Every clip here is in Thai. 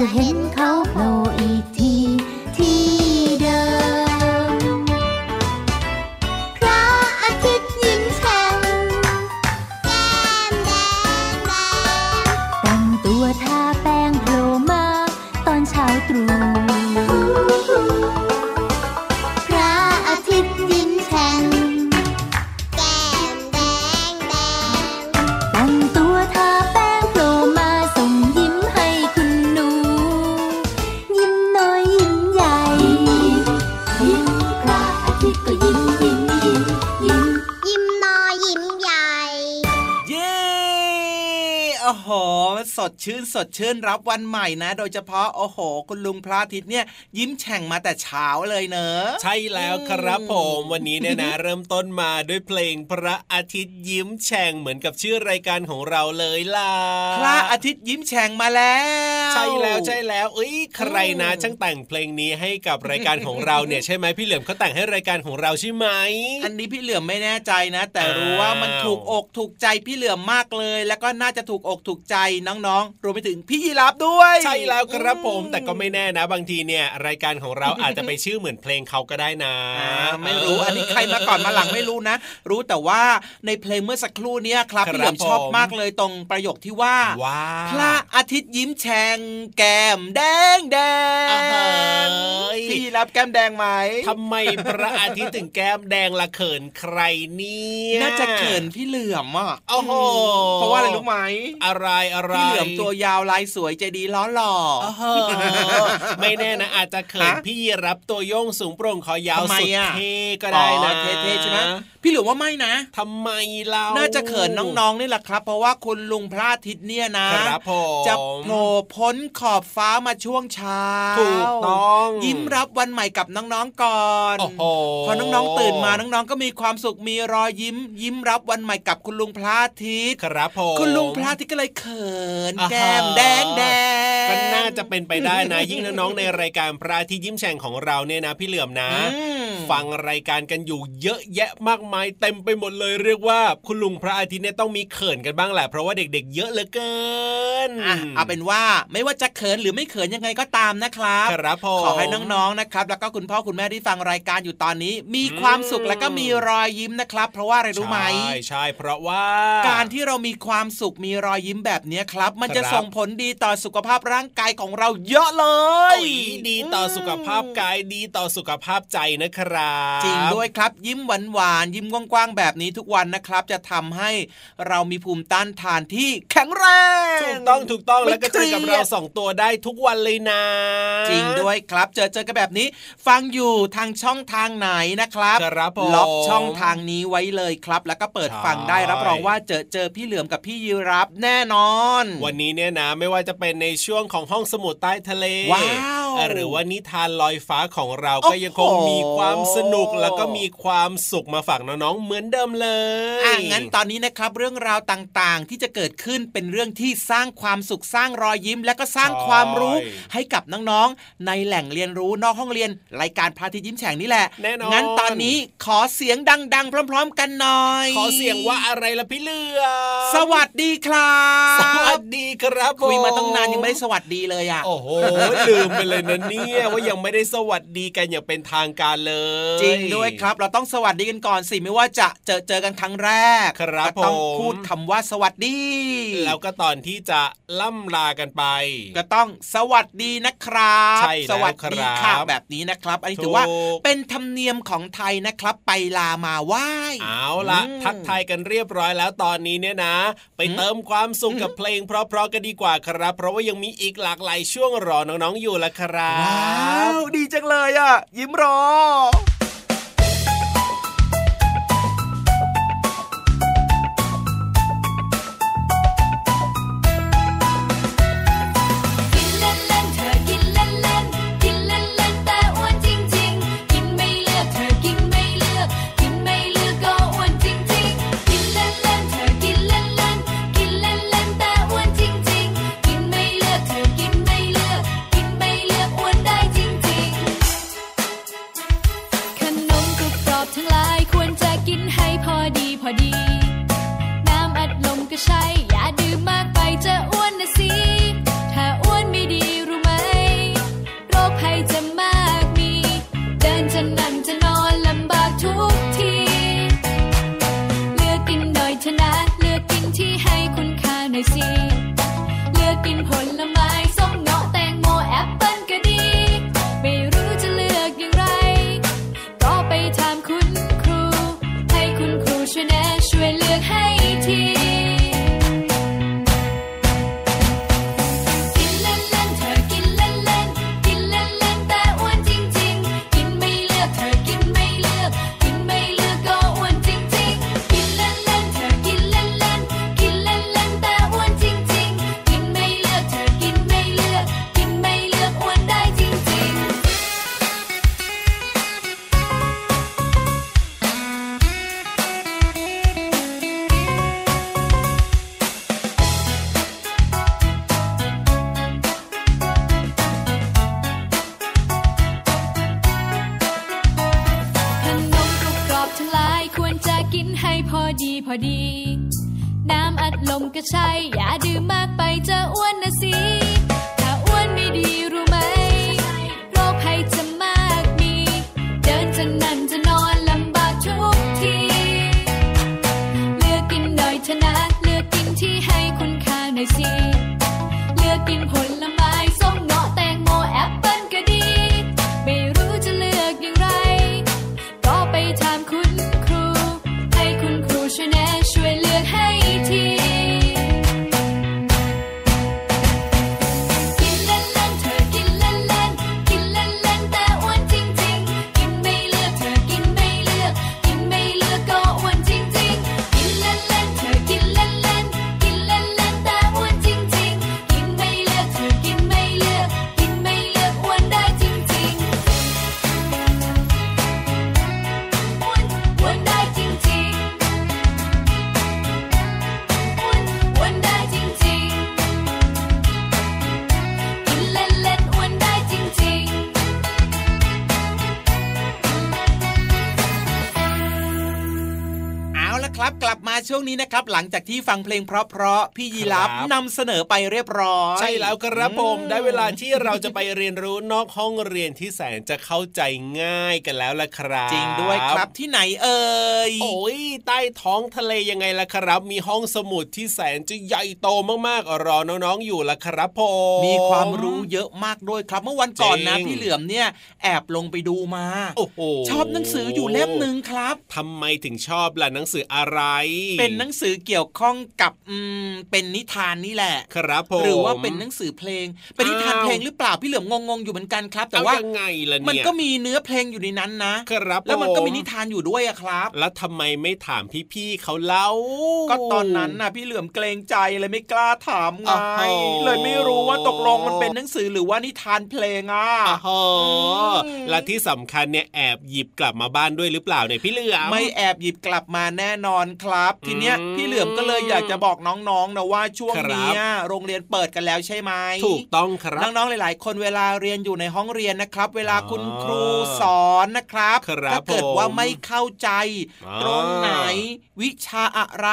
ก็ สดชื่นสดชื่นรับวันใหม่นะ โดยเฉพาะโอ้โห คุณลุงพระอาทิตย์เนี่ยยิ้มแฉ่งมาแต่เช้าเลยเนอะใช่แล้วครับผมวันนี้เนี่ยนะเริ่มต้นมาด้วยเพลงพระอาทิตย์ยิ้มแฉ่งเหมือนกับชื่อรายการของเราเลยล่ะพระอาทิตย์ยิ้มแฉ่งมาแล้ว ใช่แล้วใช่แล้วเอ้ยใครนะช่างแต่งเพลงนี้ให้กับรายการของเราเนี่ยใช่ไหมพี่เหลือมเขาแต่งให้รายการของเราใช่ไหมอันนี้พี่เหลือมไม่แน่ใจนะ แต่รู้อ้าวว่ามันถูกอกถูกใจพี่เหลือมมากเลย แล้วก็น่าจะถูกอกถูกใจน้องๆ รวมไปถึงพี่ยีราฟด้วย ใช่แล้วครับผม แต่ก็ไม่แน่นะ บางทีเนี่ย รายการของเราอาจจะไปชื่อเหมือนเพลงเขาก็ได้นะอ่าไม่รู้อันนี้ใครมาก่อนมาหลังไม่รู้นะ รู้แต่ว่าในเพลงเมื่อสักครู่เนี้ยครับครับพี่เหลือมชอบผมมากเลยตรงประโยคที่ว่าว้าพระอาทิตย์ยิ้มแฉ่งแก้มแดงแดอ่าฮะงพี่รับแก้มแดงไหมทำไมพระอาทิตย์ถึงแก้มแดงละเขินใครเนี่ยน่าจะเขินพี่เหลือมอะโอ้โหเพราะว่าอะไรรู้ไหมอะไรอะไรพี่เหลือมตัวยาวลายสวยใจดีล้อหล่อโอ้โหไม่แน่นะ อาจจะเขินฮะพี่ยีรับตัวโยงสูงโปร่งคอยาวทำไมสุดอะเท่ก็ได้นะอ๋อเท่ๆใช่ไหมพี่เหลือมว่าไม่นะทำไมเราน่าจะเขินน้องๆนี่แหละครับ เพราะว่าคุณลุงพระอาทิตย์เนี่ยนะครับผมจะโผล่พ้นขอบฟ้ามาช่วงเช้าถูกต้องยิ้มรับวันใหม่กับน้องๆก่อนโอ้โหพอน้องๆตื่นมาน้องๆก็มีความสุขมีรอยยิ้ม ยิ้มรับวันใหม่กับคุณลุงพระอาทิตย์ครับผมคุณลุงพระอาทิตย์ก็เลยเขินอ่าฮะแก้มแดงแดงก็น่าจะเป็นไปได้นะ ยิ่งน้องๆในรายการพระอาทิตย์ยิ้มแฉ่งของเราเนี่ยนะพี่เหลื่อมนะอืมฟังรายการกันอยู่เยอะแยะมากมายเต็มไปหมดเลยเรียกว่าคุณลุงพระอาทิตย์เนี่ยต้องมีเขินกันบ้างแหละเพราะว่าเด็กๆ เยอะเหลือเกินอะเอาเป็นว่าไม่ว่าจะเขินหรือไม่เขินยังไงก็ตามนะครับครับผมขอให้น้องๆนะครับ แล้วก็คุณพ่อคุณแม่ที่ฟังรายการอยู่ตอนนี้ มีความสุขแล้วก็มีรอยยิ้มนะครับ เพราะว่าอะไรรู้ไหมใช่ใช่เพราะว่า การที่เรามีความสุขมีรอยยิ้มแบบนี้ครับ มันจะครับส่งผลดีต่อสุขภาพร่างกายของเราเยอะเลโอ้ยยดีต่อสุขภาพกายดีต่อสุขภาพใจนะครัครับจริงด้วยครับยิ้มหวานหวานๆยิ้มกว้างๆแบบนี้ทุกวันนะครับ จะทำให้เรามีภูมิต้านทานที่แข็งแรงถูกต้องถูกต้องไม่แล้วก็เจอกับเครีเรายดสองตัวได้ทุกวันเลยนะ จริงด้วยครับ เจอเจอกันแบบนี้ ฟังอยู่ทางช่องทางไหนนะครับครับผมล็อกช่องทางนี้ไว้เลยครับ แล้วก็เปิดใช่ฟังได้รับรองว่าเจอเจอพี่เหลือมกับพี่ยีรับแน่นอนวันนี้เนี่ยนะไม่ว่าจะเป็นในช่วงของห้องสมุดใต้ทะเลว้าวหรือว่านิทานลอยฟ้าของเราโอ้ก็โหยังคงมีความสนุกแล้วก็มีความสุขมาฝากน้องๆเหมือนเดิมเลยอะงั้นตอนนี้นะครับเรื่องราวต่างๆ ที่จะเกิดขึ้นเป็นเรื่องที่สร้างความสุขสร้างรอยยิ้ม และก็สร้างความรู้ให้กับน้องๆในแหล่งเรียนรู้นอกห้องเรียนรายการพระอาทิตย์ยิ้มแฉ่งนี่แหละแน่นอนงั้นตอนนี้ขอเสียงดัง ๆ พร้อม ๆ กันหน่อย ขอเสียงว่าอะไรล่ะพี่เหลือมสวัสดีครับสวัสดีครับคุยมาตั้งผนานยังไม่ได้สวัสดีเลยอะโอ้โหลืมไปเลยนะเนี่ยว่ายังไม่ได้สวัสดีกันอย่างเป็นทางการเลย จริงด้วยครับ เราต้องสวัสดีกันก่อนสิไม่ว่าจะเจอเจอกันครั้งแรกครับก็ต้องผมพูดคำว่าสวัสดี แล้วก็ตอนที่จะล่ำลากันไป ก็ต้องสวัสดีนะครับใช่แล้วสวัสดีค่ะครับแบบนี้นะครับ อันนี้ถือว่าถูกเป็นธรรมเนียมของไทยนะครับไปลามาไหว้เอาละอืมทักทายกันเรียบร้อยแล้วตอนนี้เนี่ยนะ ไปเติมความสุขกับเพลงเพราะๆกันดีกว่าครับ เพราะว่ายังมีอีกหลากหลายช่วงรอน้องๆอยู่ละครับว้าวดีจังเลยอะ ยิ้มรอ นี้นะครับ หลังจากที่ฟังเพลงเพราะๆพี่ยีรับครับนำเสนอไปเรียบร้อย ใช่แล้วครับผมอืได้เวลาที่เราจะไปเรียนรู้นอกห้องเรียนที่แสนจะเข้าใจง่ายกันแล้วล่ะครับ จริงด้วยครับที่ไหนเอ่ยโอ้ยใต้ท้องทะเลยังไงล่ะครับ มีห้องสมุดที่แสนจะใหญ่โตมากๆรอน้องๆอยู่ล่ะครับผมมีความรู้เยอะมากด้วยครับ เมื่อวันก่อนนะจริงพี่เหลือมเนี่ยแอบลงไปดูมาโอ้โหชอบหนังสืออยู่เล่มหนึ่งครับทำไมถึงชอบล่ะหนังสืออะไร เป็นหนังสือเกี่ยวข้องกับอืมเป็นนิทานนี่แหละ ครับผมหรือว่าเป็นหนังสือเพลง เป็นนิทานอ้าวเพลงหรือเปล่าพี่เหลือมงงๆอยู่เหมือนกันครับ แต่เอาว่ายังไงล่ะเนี่ยมันก็มีเนื้อเพลงอยู่ในนั้นนะครับแล้วมันก็มีผนิทานอยู่ด้วยอะครับ แล้วทำไมไม่ถามพี่ๆเขาเล่า ก็ตอนนั้นน่ะพี่เหลือมเกรงใจเลยไม่กล้าถามไงโอ้โหเลยไม่รู้ว่าตกลงมันเป็นหนังสือหรือว่านิทานเพลงอะโอ้โหและที่สำคัญเนี่ยแอบหยิบกลับมาบ้านด้วยหรือเปล่าเนี่ยพี่เหลือมไม่แอบหยิบกลับมาแน่นอนครับ ทีเนี้ยอืมพี่เหลือมก็เลยอยากจะบอกน้องๆนะว่าช่วงครับเนี้ยโรงเรียนเปิดกันแล้วใช่ไหมถูกต้องครับน้องๆหลาย ๆ คนเวลาเรียนอยู่ในห้องเรียนนะครับ เวลาคุณอ๋อครูสอนนะครับครับถ้าเกิดผมว่าไม่เข้าใจอ๋อตรงไหนวิชาอะไร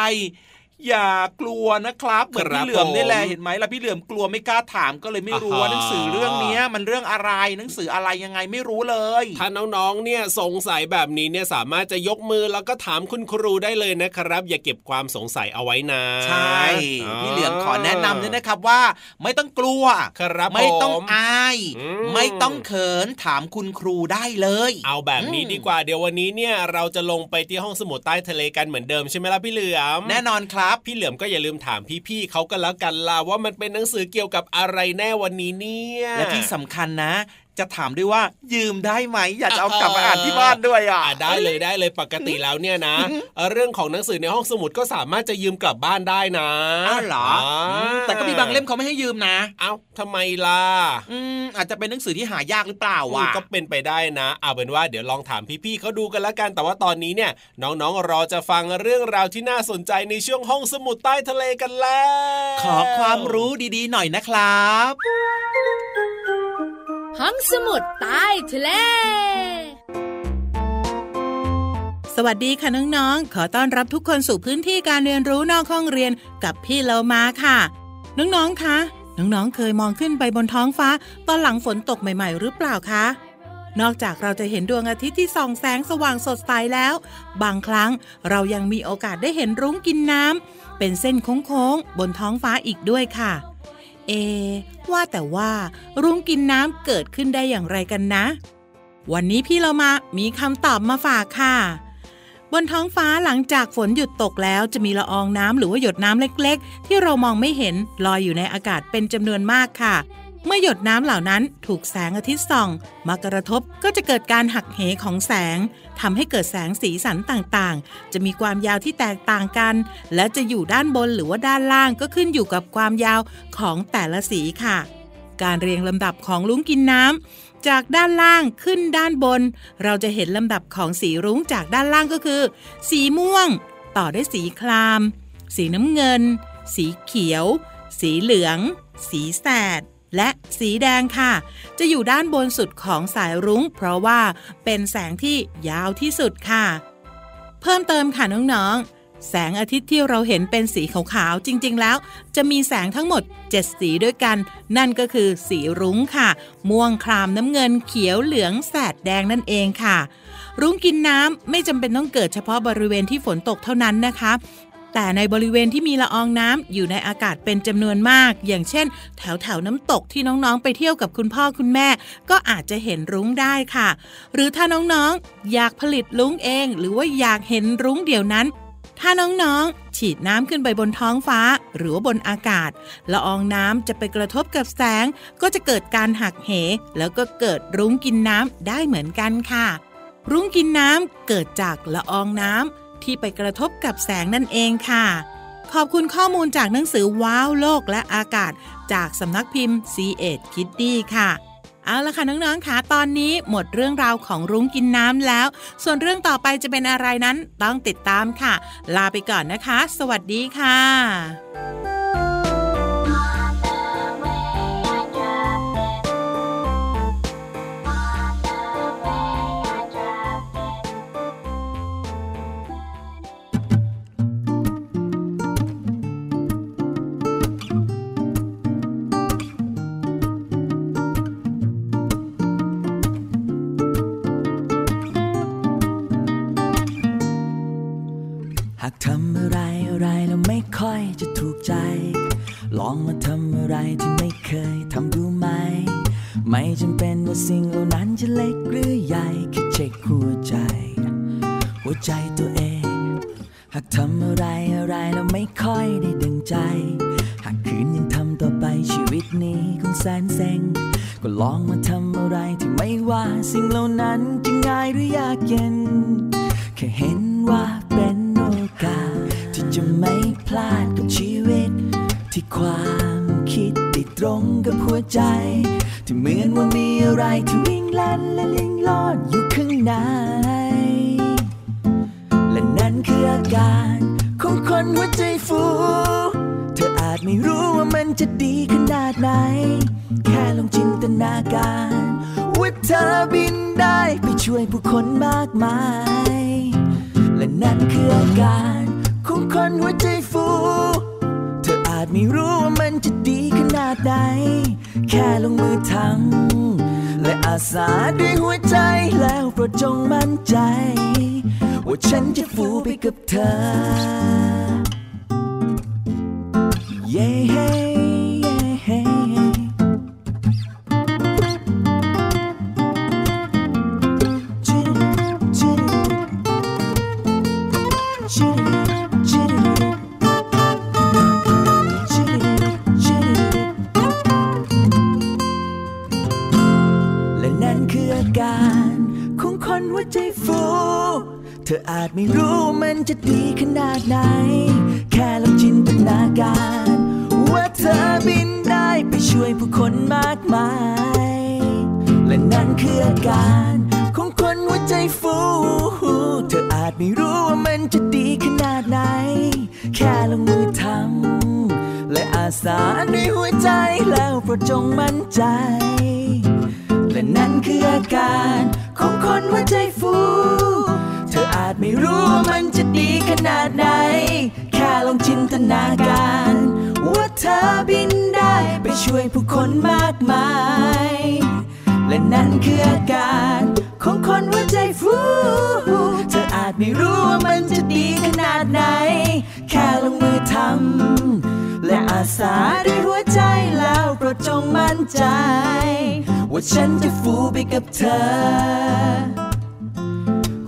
อย่ากลัวนะครับเหมือนครับพี่เหลือมนี่แหละผมเห็นไหมล่ะพี่เหลือมกลัวไม่กล้าถามก็เลยไม่รู้อ่าฮะว่าหนังสือเรื่องเนี้ยมันเรื่องอะไรหนังสืออะไรยังไงไม่รู้เลย ถ้าน้องๆเนี่ยสงสัยแบบนี้เนี่ยสามารถจะยกมือแล้วก็ถามคุณครูได้เลยนะครับ อย่าเก็บความสงสัยเอาไว้นะใช่พี่เหลือมขอแนะนำด้วยนะครับว่า ไม่ต้องกลัวครับไม่ต้องผมอายอืมไม่ต้องเขินถามคุณครูได้เลย เอาแบบนี้ดีกว่าเดี๋ยววันนี้เนี่ยเราจะลงไปที่ห้องสมุดใต้ทะเลกันเหมือนเดิมใช่ไหมล่ะพี่เหลือมแน่นอนครับพี่เหลือมก็อย่าลืมถามพี่ๆเขากันแล้วกันล่ะว่ามันเป็นหนังสือเกี่ยวกับอะไรแน่วันนี้เนี่ยและที่สำคัญนะ จะถามด้วยว่า ยืมได้ไหมอยากจะเอากลับมาอ่านที่บ้านด้วยอะอะได้เลยได้เลยปกติแล้วเนี่ยนะเอ่อเรื่องของหนังสือในห้องสมุดก็สามารถจะยืมกลับบ้านได้นะอ้าวเหรออืมแต่ก็มีบางเล่มเขาไม่ให้ยืมนะเอ้าทำไมล่ะอืมอาจจะเป็นหนังสือที่หายากหรือเปล่าอืวะมก็เป็นไปได้นะเอาเป็นว่าเดี๋ยวลองถามพี่ๆเขาดูกันแล้วกัน แต่ว่าตอนนี้เนี่ย น้องๆรอจะฟังเรื่องราวที่น่าสนใจในช่วงห้องสมุดใต้ทะเลกันแล้ว ขอความรู้ดีๆหน่อยนะครับ ห้องสมุดใต้ทะเล สวัสดีค่ะน้องๆ ขอต้อนรับทุกคนสู่พื้นที่การเรียนรู้นอกห้องเรียนกับพี่เรามาค่ะ น้องๆ คะ น้องๆ เคยมองขึ้นไปบนท้องฟ้า ตอนหลังฝนตกใหม่ๆ หรือเปล่าคะ นอกจากเราจะเห็นดวงอาทิตย์ที่ส่องแสงสว่างสดใสแล้ว บางครั้งเรายังมีโอกาสได้เห็นรุ้งกินน้ำเป็นเส้นโค้งๆ บนท้องฟ้าอีกด้วยค่ะ เอะว่าแต่ว่ารุ้งกินน้ำเกิดขึ้นได้อย่างไรกันนะ วันนี้พี่เรามามีคำตอบมาฝากค่ะ บนท้องฟ้าหลังจากฝนหยุดตกแล้วจะมีละอองน้ำหรือว่าหยดน้ำเล็ก ๆ ที่เรามองไม่เห็นลอยอยู่ในอากาศเป็นจำนวนมากค่ะ เมื่อหยดน้ำเหล่านั้นถูกแสงอาทิตย์ส่อง มากระทบก็จะเกิดการหักเหของแสงทำให้เกิดแสงสีสันต่างๆ จะมีความยาวที่แตกต่างกัน และจะอยู่ด้านบนหรือว่าด้านล่างก็ขึ้นอยู่กับความยาวของแต่ละสีค่ะ การเรียงลำดับของลุ้งกินน้ำจากด้านล่างขึ้นด้านบน เราจะเห็นลำดับของสีรุ้งจากด้านล่างก็คือ สีม่วง ต่อด้วยสีคราม สีน้ำเงิน สีเขียว สีเหลือง สีแสด และสีแดงค่ะ จะอยู่ด้านบนสุดของสายรุ้ง เพราะว่าเป็นแสงที่ยาวที่สุดค่ะ เพิ่มเติมค่ะน้องๆแสงอาทิตย์ที่เราเห็นเป็นสีขาวๆ จริงๆ แล้ว จะมีแสงทั้งหมด 7 สีด้วยกัน นั่นก็คือสีรุ้งค่ะ ม่วงครามน้ำเงินเขียวเหลืองแสดแดงนั่นเองค่ะ รุ้งกินน้ำไม่จำเป็นต้องเกิดเฉพาะบริเวณที่ฝนตกเท่านั้นนะคะ แต่ในบริเวณที่มีละอองน้ำอยู่ในอากาศเป็นจำนวนมาก อย่างเช่น แถวแถวๆน้ำตกที่น้องๆไปเที่ยวกับคุณพ่อคุณแม่ ก็อาจจะเห็นรุ้งได้ค่ะ หรือถ้าน้องๆ อยากผลิตรุ้งเอง หรือว่าอยากเห็นรุ้งเดี๋ยวนั้น ถ้าน้องๆ ฉีดน้ำขึ้นไปบนท้องฟ้า หรือว่าบนอากาศละอองน้ำจะไปกระทบกับแสง ก็จะเกิดการหักเห แล้วก็เกิดรุ้งกินน้ำได้เหมือนกันค่ะ รุ้งกินน้ำเกิดจากละอองน้ำ ที่ไปกระทบกับแสงนั่นเองค่ะ ขอบคุณข้อมูลจากหนังสือว้าวโลกและอากาศ จากสำนักพิมพ์ c ีเอ็ดคิตตี้ค่ะเอาละค่ะน้องๆค่ะตอนนี้หมดเรื่องราวของรุ้งกินน้ำแล้ว ส่วนเรื่องต่อไปจะเป็นอะไรนั้นต้องติดตามค่ะ ลาไปก่อนนะคะ สวัสดีค่ะ อะไรอะไรแล้วไม่ค่อยได้ดังใจ หากคืนยังทำต่อไปชีวิตนี้คงแสนเซ็ง ก็ลองมาทำอะไรที่ไม่ว่าสิ่งเหล่านั้นจะง่ายหรือยากเย็น แค่เห็นว่าเป็นโอกาส ที่จะไม่พลาดกับชีวิต ที่ความคิดติดตรงกับหัวใจ ที่เหมือนว่ามีอะไรที่วิ่งล่นและลิงลอดอยู่ข้างใน และนั่นคืออาการ ของคนหัวใจฟู เธออาจไม่รู้ว่ามันจะดีขนาดไหน แค่ลองจินตนาการว่าเธอบินได้ไปช่วยผู้คนมากมาย และนั่นคืออาการของคนหัวใจฟู เธออาจไม่รู้ว่ามันจะดีขนาดไหน แค่ลงมือทำและอาสาด้วยหัวใจแล้วโปรดจงมั่นใจ ว่าฉันจะฟูไปกับเธอเจะดีขนาดไหน แค่ลองจินตนาการ ว่าเธอบินได้ไปช่วยผู้คนมากมาย และนั่นคืออาการของคนหัวใจฟู เธออาจไม่รู้ว่ามันจะดีขนาดไหน แค่ลงมือทำและอาสาด้วยหัวใจแล้วโปรดจงมั่นใจ และนั่นคืออาการของคนหัวใจฟู ออาจไม่รู้ว่ามันจะดีขนาดไหน แค่ลองจินตนาการ ว่าเธอบินได้ไปช่วยผู้คนมากมาย และนั่นคืออาการของคนหัวใจฟูเธออาจไม่รู้ว่ามันจะดีขนาดไหน แค่ลงมือทำและอาสาด้วยหัวใจแล้วโปรดจงมั่นใจ ว่าฉันจะฟูไปกับเธอ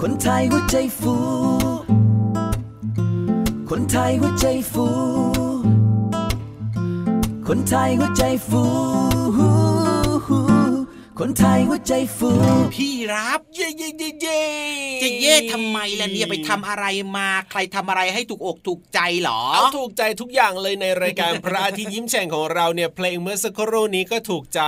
คนไทยหัวใจฟู คนไทยหัวใจฟู คนไทยหัวใจฟู คนไทยหัวใจฟูพี่รับ เย่เย่เย่เย่จะเย่ทำไมล่ะเนี่ยไปทำอะไรมาใครทำอะไรให้ถูกอกถูกใจเหรอเอาถูกใจทุกอย่างเลยในรายการพระอาทิตย์ยิ้มแฉ่งของเราเนี่ยเพลงเมื่อสักครู่นี้ก็ถูกใจ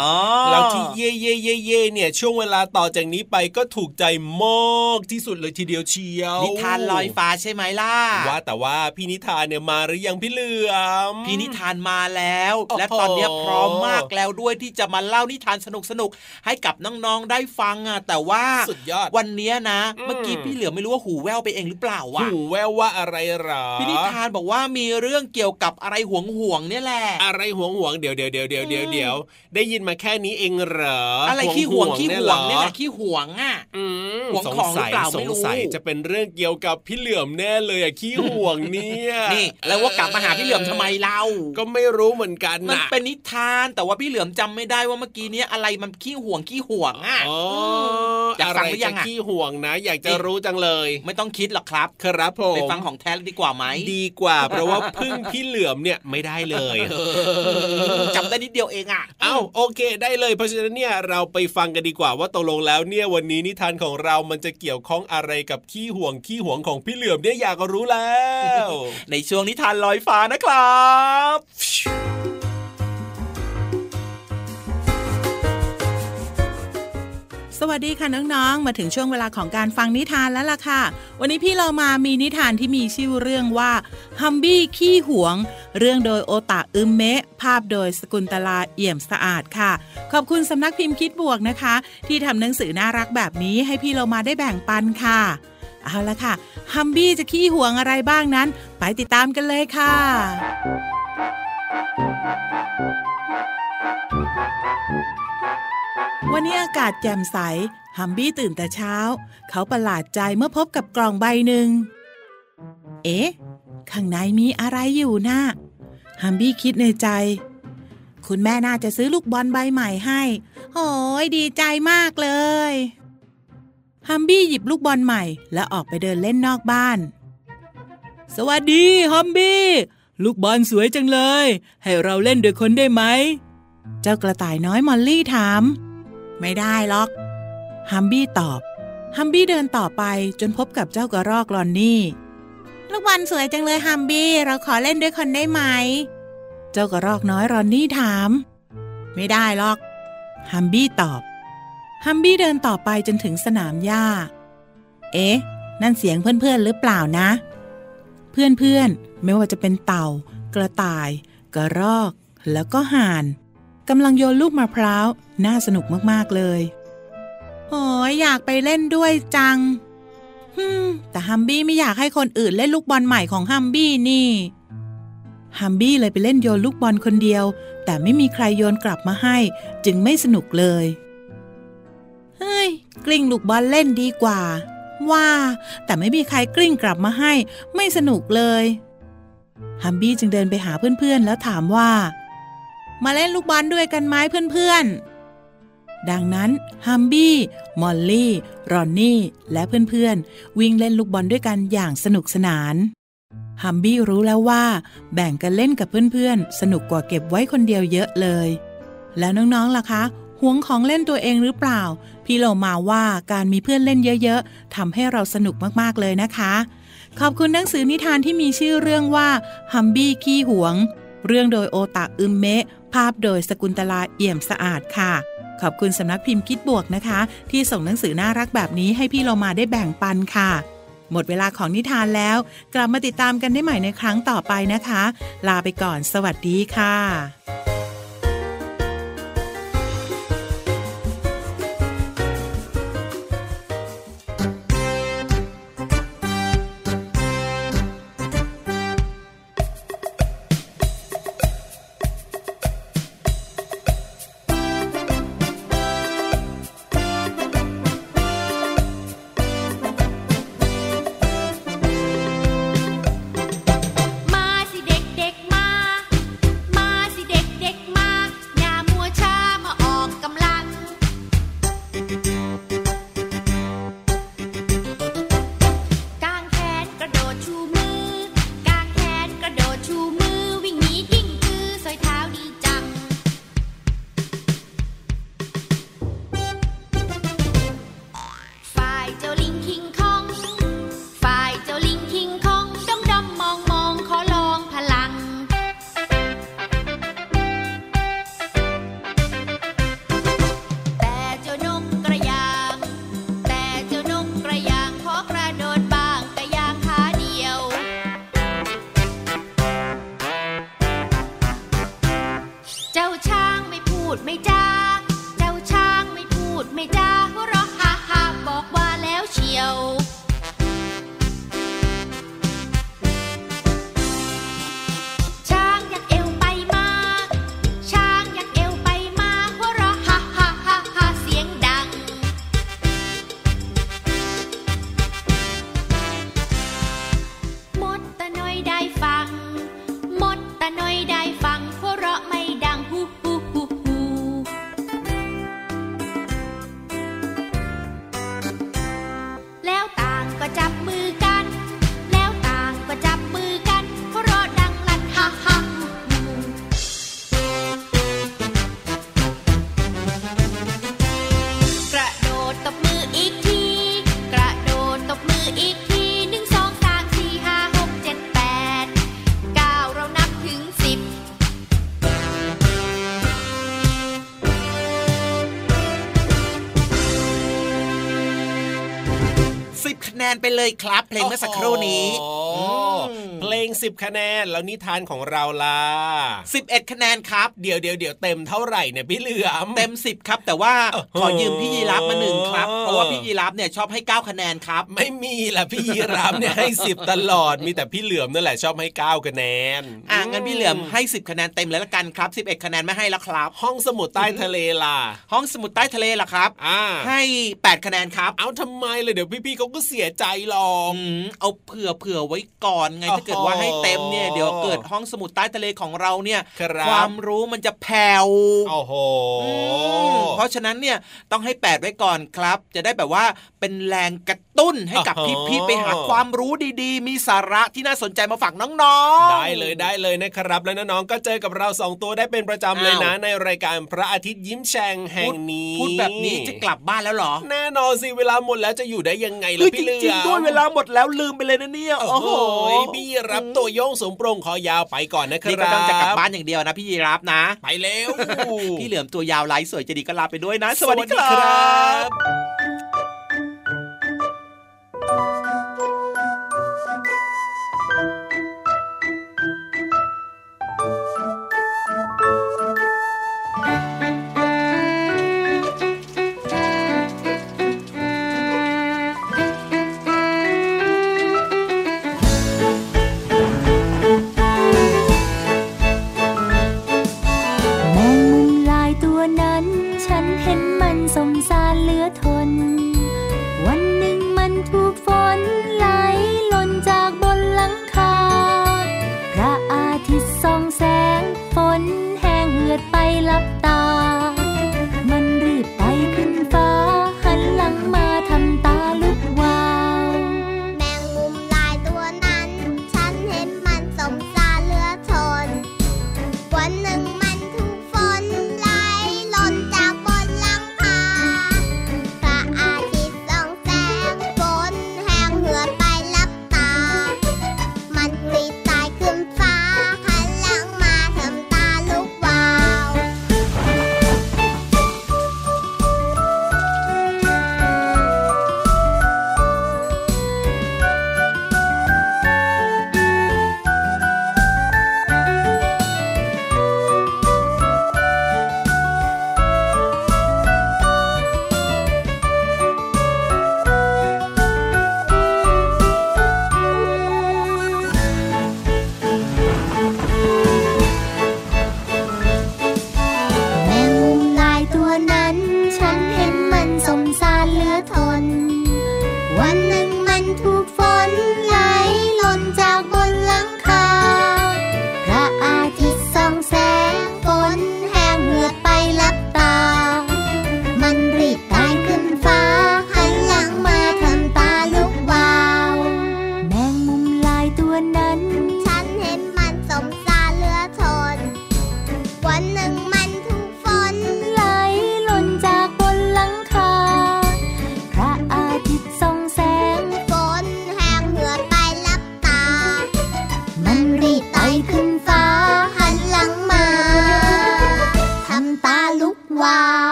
อ๋อแล้วที่เย่เย่เย่เย่เนี่ยช่วงเวลาต่อจากนี้ไปก็ถูกใจมากที่สุดเลยทีเดียวเชียวนิทานลอยฟ้าใช่ไหมล่ะว่าแต่ว่าพี่นิทานเนี่ยมาหรือยังพี่เหลือมพี่นิทานมาแล้วโอ้โหและตอนเนี้ยพร้อมมากแล้วด้วยที่จะมาเล่านิทานสนุกๆให้กับน้องๆได้ฟังอะแต่ว่าสุดยอดวันเนี้ยนะอืมเมื่อกี้พี่เหลือไม่รู้ว่าหูแว่วไปเองหรือเปล่าวะหูแววว่าอะไรหรอพี่นิทานบอกว่ามีเรื่องเกี่ยวกับอะไรห่วงห่วงๆเนี่ยแหละอะไรห่วงห่วงๆเดี๋ยวเดี๋ยวเดี๋ยวเดี๋ยวเดี๋ยวเดี๋ยวได้ยินมาแค่นี้เองเหรออะอะไรขี้ห่วงขี้เนี่ยห่เหวรงเนี่ยอแหละขี้ห่วงอะอืมห่วงสงของหรือสัยเปล่าสไม่งรู้สัยจะเป็นเรื่องเกี่ยวกับพี่เหลือมแน่เลยอะขี้ห่วงเนี่ยนี่แล้วว่ากลับมาหาพี่เหลือมทำไมเล่าก็ไม่รู้เหมือนกันมันนะเป็นนิทานแต่ว่าพี่เหลือมจำไม่ได้ว่าเมื่อกี้เนี้ยอะไรมันขี้ห่วงขี้ห่วงอะอ๋ออยากอะไรฟังหรือยัจะงอะขี้ห่วงนะ อยากจะรู้จังเลย ไม่ต้องคิดหรอกครับ ครับผมไปฟังของแท้ดีกว่าไหมดีกว่า เพราะว่าพึ่งพี่เหลือมเนี่ยไม่ได้เลยจำได้นิดเดียวเองอะเอ้าโอเค ได้เลยเพราะฉะนั้นเนี่ยเราไปฟังกันดีกว่าว่าตกลงแล้วเนี่ยวันนี้นิทานของเรามันจะเกี่ยวข้องอะไรกับขี้ห่วงขี้ห่วงของพี่เหลือมเนี่ยอยากรู้แล้ว ในช่วงนิทานลอยฟ้านะครับ สวัสดีค่ะน้องๆ มาถึงช่วงเวลาของการฟังนิทานแล้วล่ะค่ะ วันนี้พี่เรามามีนิทานที่มีชื่อเรื่องว่าฮัมบี้ขี้หวง เรื่องโดยโอตะอึมเมะ ภาพโดยสกุลตลาเอี่ยมสะอาดค่ะ ขอบคุณสำนักพิมพ์คิดบวกนะคะ ที่ทำหนังสือน่ารักแบบนี้ให้พี่เรามาได้แบ่งปันค่ะ เอาละค่ะฮัมบี้จะขี้หวงอะไรบ้างนั้น ไปติดตามกันเลยค่ะ วันนี้อากาศแจ่มใส ฮัมบี้ตื่นแต่เช้า เขาประหลาดใจเมื่อพบกับกล่องใบหนึ่ง เอ๊ะ ข้างในมีอะไรอยู่นะฮัมบี้คิดในใจ คุณแม่น่าจะซื้อลูกบอลใบใหม่ให้ โอ้ยดีใจมากเลย ฮัมบี้หยิบลูกบอลใหม่ แล้วออกไปเดินเล่นนอกบ้าน สวัสดีฮัมบี้ ลูกบอลสวยจังเลย ให้เราเล่นด้วยคนได้ไหม เจ้ากระต่ายน้อยมอลลี่ถาม ไม่ได้หรอก ฮัมบี้ตอบ ฮัมบี้เดินต่อไปจนพบกับเจ้ากระรอกลอนนี่ ลูกบอลสวยจังเลยฮัมบี้ เราขอเล่นด้วยคนได้ไหม เจ้ากระรอกน้อยรอนนี่ถาม ไม่ได้หรอก ฮัมบี้ตอบ ฮัมบี้เดินต่อไปจนถึงสนามหญ้า เอ๊ะ นั่นเสียงเพื่อนๆหรือเปล่านะ เพื่อนๆ ไม่ว่าจะเป็นเต่า กระต่าย กระรอก แล้วก็ห่าน กำลังโยนลูกมะพร้าว น่าสนุกมากๆเลย โอ้ยอยากไปเล่นด้วยจังฮึมแต่ฮัมบี้ไม่อยากให้คนอื่นเล่นลูกบอลใหม่ของฮัมบี้นี่ ฮัมบี้เลยไปเล่นโยนลูกบอลคนเดียว แต่ไม่มีใครโยนกลับมาให้ จึงไม่สนุกเลย เฮ้ย กลิ้งลูกบอลเล่นดีกว่า ว่า แต่ไม่มีใครกลิ้งกลับมาให้ ไม่สนุกเลย ฮัมบี้จึงเดินไปหาเพื่อนๆ แล้วถามว่า มาเล่นลูกบอลด้วยกันไหมเพื่อนๆ ดังนั้นฮัมบี้มอลลี่ รอนนี่ และเพื่อนๆ วิ่งเล่นลูกบอลด้วยกันอย่างสนุกสนานฮัมบี้รู้แล้วว่า แบ่งกันเล่นกับเพื่อนๆ สนุกกว่าเก็บไว้คนเดียวเยอะเลย แล้วน้องๆล่ะคะหวงของเล่นตัวเองหรือเปล่า พี่เรามาว่าการมีเพื่อนเล่นเยอะๆทำให้เราสนุกมากๆเลยนะคะ ขอบคุณหนังสือนิทานที่มีชื่อเรื่องว่าฮัมบี้ขี้หวง เรื่องโดยโอตะอึมเมะ ภาพโดยสกุลตลาเอี่ยมสะอาดค่ะ ขอบคุณสำนักพิมพ์คิดบวกนะคะ ที่ส่งหนังสือน่ารักแบบนี้ให้พี่เรามาได้แบ่งปันค่ะ หมดเวลาของนิทานแล้ว กลับมาติดตามกันได้ใหม่ในครั้งต่อไปนะคะ ลาไปก่อน สวัสดีค่ะ เลยครับเพลงเมื่อสักครู่นี้ 10 คะแนน แล้วนิทานของเราล่ะ11 คะแนนครับ เดี๋ยวเดี๋ยวเดี๋ยวเต็มเท่าไหร่เนี่ยพี่เหลือมเต็ม 10 ครับ แต่ว่าขอยืมพี่ยีรับมาหนึ่งครับ เพราะว่าพี่ยีรับเนี่ยชอบให้ 9 คะแนนครับ ไม่มีล่ะพี่ยีรับเนี่ยให้10 ตลอด มีแต่พี่เหลือมนั่นแหละชอบให้ 9 คะแนน อะงั้นพี่เหลือมให้ 10 คะแนนเต็มแลยละกันครับ 11 คะแนนไม่ให้แล้วครับ ห้องสมุดใต้ทะเลล่ะ ห้องสมุดใต้ทะเลล่ะครับ อ่า ให้ 8 คะแนนครับ เอาทำไมเลยเดี๋ยวพี่ๆเขาก็เสียใจหรอกเอาเผื่อเผื่อไว้ก่อนไงถ้าเกิดว่าห้เต็มเนี่ยเดี๋ยวเกิดห้องสมุดใต้ทะเลของเราเนี่ยครับความรู้มันจะแผ่วโอ้โหอืมเพราะฉะนั้นเนี่ยต้องให้แปดไว้ก่อนครับ จะได้แบบว่าเป็นแรงกระตุ้นให้กับอ๋อพี่ๆไปหาความรู้ดีๆ มีสาระที่น่าสนใจมาฝากน้องๆ ได้เลยได้เลยนะครับ แล้วน้องๆก็เจอกับเราสองตัวได้เป็นประจำเลยนะอ้าวในรายการพระอาทิตย์ยิ้มแฉ่งแห่งนี้ พูดแบบนี้จะกลับบ้านแล้วเหรอ แน่นอนสิเวลาหมดแล้วจะอยู่ได้ยังไงล่ะเฮ้ยจพี่เหลือริงๆด้วยเวลาหมดแล้วลืมไปเลยนะเนี่ยโอ้โหพี่รับตัวโยงสูงโปร่งคอยาวไปก่อนนะครันี่ก็ต้องจะกลับบ้านอย่างเดียวนะพี่ยีรับนะ ไปเร็วพี่เหลือมตัวยาวลายสวยจะดีก็ลาไปด้วยนะสสวัวัสสดีดีคครัรับ